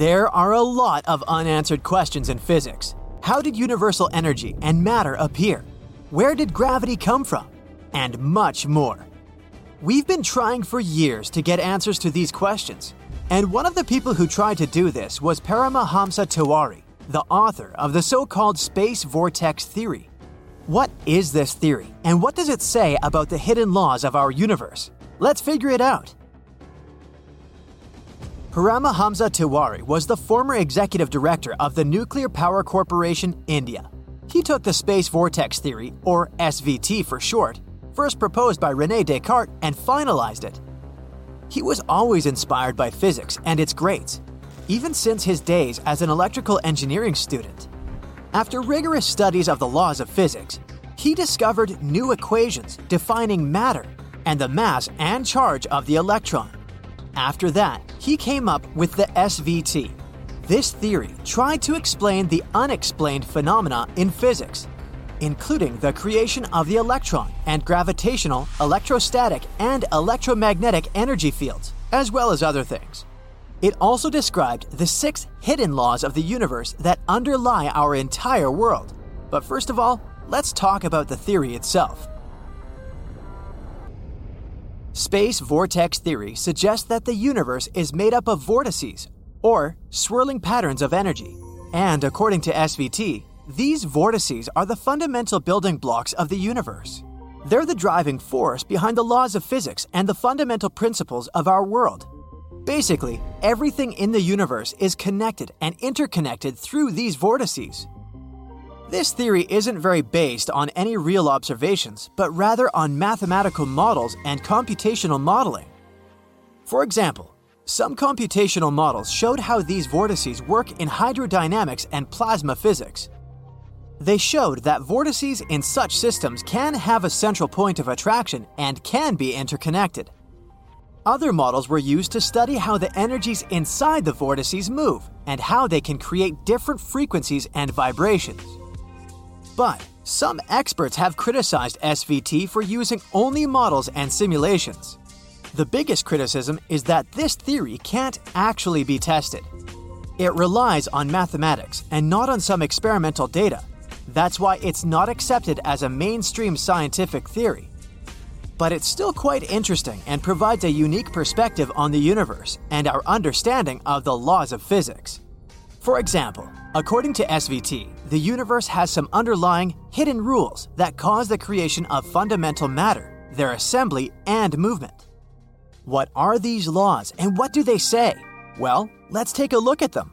There are a lot of unanswered questions in physics. How did universal energy and matter appear? Where did gravity come from? And much more. We've been trying for years to get answers to these questions, and one of the people who tried to do this was Paramahamsa Tiwari, the author of the so called space vortex theory. What is this theory, and what does it say about the hidden laws of our universe? Let's figure it out. Paramahamsa Tiwari was the former executive director of the Nuclear Power Corporation, India. He took the space vortex theory, or SVT for short, first proposed by Rene Descartes and finalized it. He was always inspired by physics and its greats, even since his days as an electrical engineering student. After rigorous studies of the laws of physics, he discovered new equations defining matter and the mass and charge of the electron. After that, he came up with the SVT. This theory tried to explain the unexplained phenomena in physics, including the creation of the electron and gravitational, electrostatic, and electromagnetic energy fields, as well as other things. It also described the six hidden laws of the universe that underlie our entire world. But first of all, let's talk about the theory itself. Space vortex theory suggests that the universe is made up of vortices, or swirling patterns of energy. And according to SVT, these vortices are the fundamental building blocks of the universe. They're the driving force behind the laws of physics and the fundamental principles of our world. Basically, everything in the universe is connected and interconnected through these vortices. This theory isn't very based on any real observations, but rather on mathematical models and computational modeling. For example, some computational models showed how these vortices work in hydrodynamics and plasma physics. They showed that vortices in such systems can have a central point of attraction and can be interconnected. Other models were used to study how the energies inside the vortices move and how they can create different frequencies and vibrations. But some experts have criticized SVT for using only models and simulations. The biggest criticism is that this theory can't actually be tested. It relies on mathematics and not on some experimental data. That's why it's not accepted as a mainstream scientific theory. But it's still quite interesting and provides a unique perspective on the universe and our understanding of the laws of physics. For example, according to SVT, the universe has some underlying hidden rules that cause the creation of fundamental matter, their assembly, and movement. What are these laws and what do they say? Well, let's take a look at them.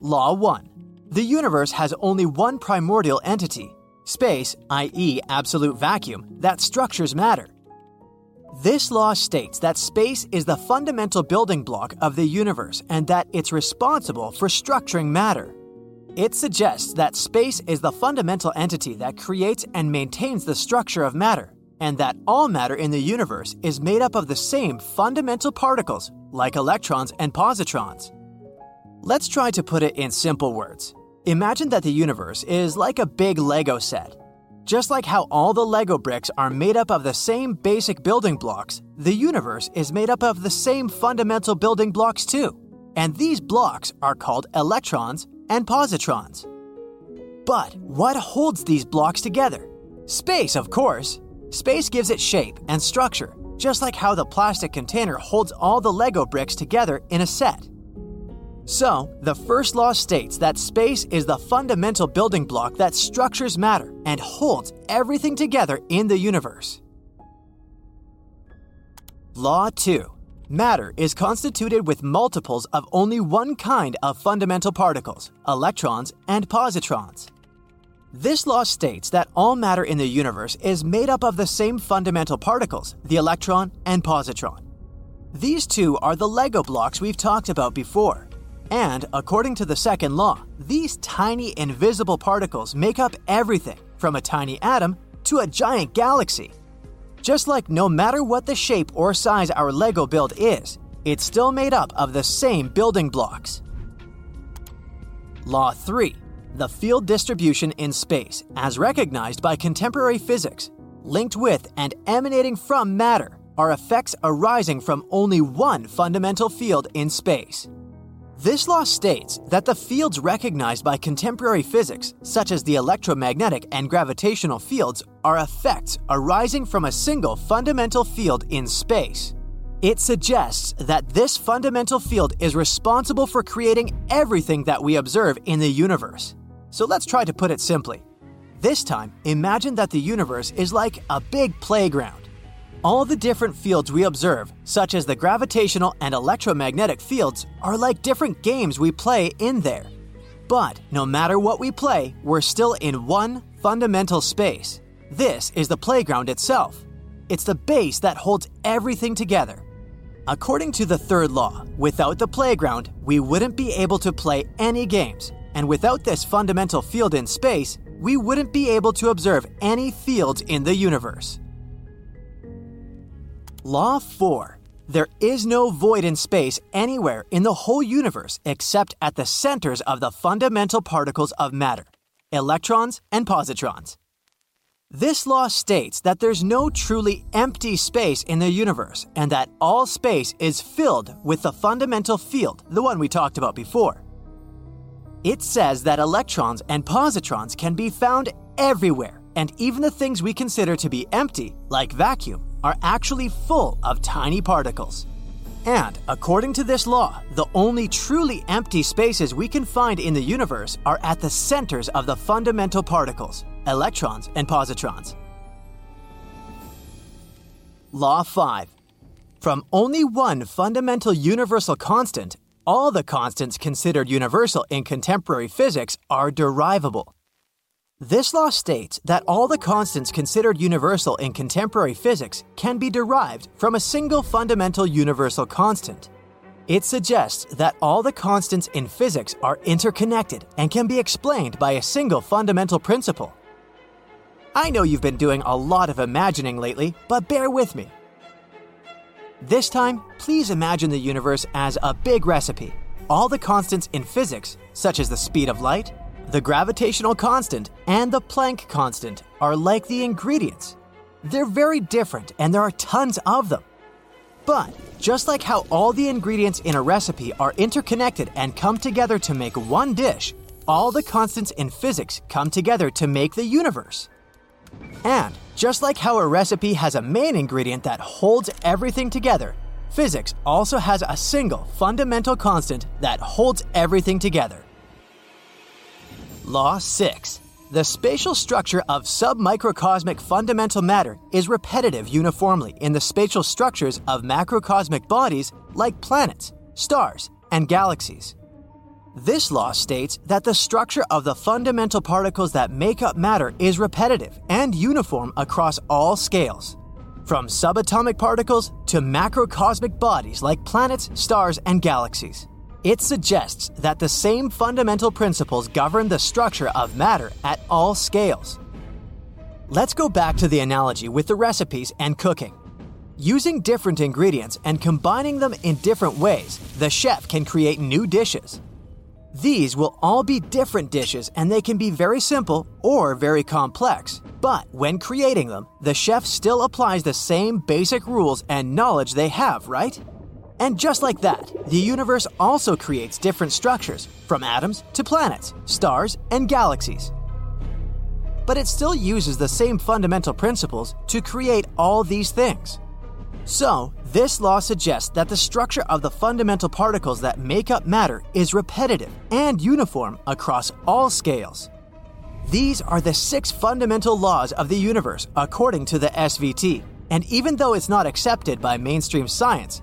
Law 1 The universe has only one primordial entity, space, i.e., absolute vacuum, that structures matter. This law states that space is the fundamental building block of the universe and that it's responsible for structuring matter. It suggests that space is the fundamental entity that creates and maintains the structure of matter, and that all matter in the universe is made up of the same fundamental particles, like electrons and positrons. Let's try to put it in simple words. Imagine that the universe is like a big Lego set just like how all the Lego bricks are made up of the same basic building blocks, the universe is made up of the same fundamental building blocks too. And these blocks are called electrons and positrons. But what holds these blocks together? Space, of course. Space gives it shape and structure, just like how the plastic container holds all the Lego bricks together in a set. So, the first law states that space is the fundamental building block that structures matter and holds everything together in the universe. Law 2 Matter is constituted with multiples of only one kind of fundamental particles, electrons and positrons. This law states that all matter in the universe is made up of the same fundamental particles, the electron and positron. These two are the Lego blocks we've talked about before. And according to the second law, these tiny invisible particles make up everything from a tiny atom to a giant galaxy. Just like no matter what the shape or size our Lego build is, it's still made up of the same building blocks. Law 3 The field distribution in space, as recognized by contemporary physics, linked with and emanating from matter, are effects arising from only one fundamental field in space. This law states that the fields recognized by contemporary physics, such as the electromagnetic and gravitational fields, are effects arising from a single fundamental field in space. It suggests that this fundamental field is responsible for creating everything that we observe in the universe. So let's try to put it simply. This time, imagine that the universe is like a big playground. All the different fields we observe, such as the gravitational and electromagnetic fields, are like different games we play in there. But no matter what we play, we're still in one fundamental space. This is the playground itself. It's the base that holds everything together. According to the third law, without the playground, we wouldn't be able to play any games. And without this fundamental field in space, we wouldn't be able to observe any fields in the universe. Law 4. There is no void in space anywhere in the whole universe except at the centers of the fundamental particles of matter electrons and positrons. This law states that there's no truly empty space in the universe and that all space is filled with the fundamental field, the one we talked about before. It says that electrons and positrons can be found everywhere, and even the things we consider to be empty, like vacuum, are actually full of tiny particles. And according to this law, the only truly empty spaces we can find in the universe are at the centers of the fundamental particles, electrons and positrons. Law 5. From only one fundamental universal constant, all the constants considered universal in contemporary physics are derivable. This law states that all the constants considered universal in contemporary physics can be derived from a single fundamental universal constant. It suggests that all the constants in physics are interconnected and can be explained by a single fundamental principle. I know you've been doing a lot of imagining lately, but bear with me. This time, please imagine the universe as a big recipe. All the constants in physics, such as the speed of light, the gravitational constant and the Planck constant are like the ingredients. They're very different and there are tons of them. But just like how all the ingredients in a recipe are interconnected and come together to make one dish, all the constants in physics come together to make the universe. And just like how a recipe has a main ingredient that holds everything together, physics also has a single fundamental constant that holds everything together. Law 6. The spatial structure of submicrocosmic fundamental matter is repetitive uniformly in the spatial structures of macrocosmic bodies like planets, stars, and galaxies. This law states that the structure of the fundamental particles that make up matter is repetitive and uniform across all scales, from subatomic particles to macrocosmic bodies like planets, stars, and galaxies. It suggests that the same fundamental principles govern the structure of matter at all scales. Let's go back to the analogy with the recipes and cooking. Using different ingredients and combining them in different ways, the chef can create new dishes. These will all be different dishes and they can be very simple or very complex. But when creating them, the chef still applies the same basic rules and knowledge they have, right? And just like that, the universe also creates different structures, from atoms to planets, stars, and galaxies. But it still uses the same fundamental principles to create all these things. So, this law suggests that the structure of the fundamental particles that make up matter is repetitive and uniform across all scales. These are the six fundamental laws of the universe according to the SVT, and even though it's not accepted by mainstream science,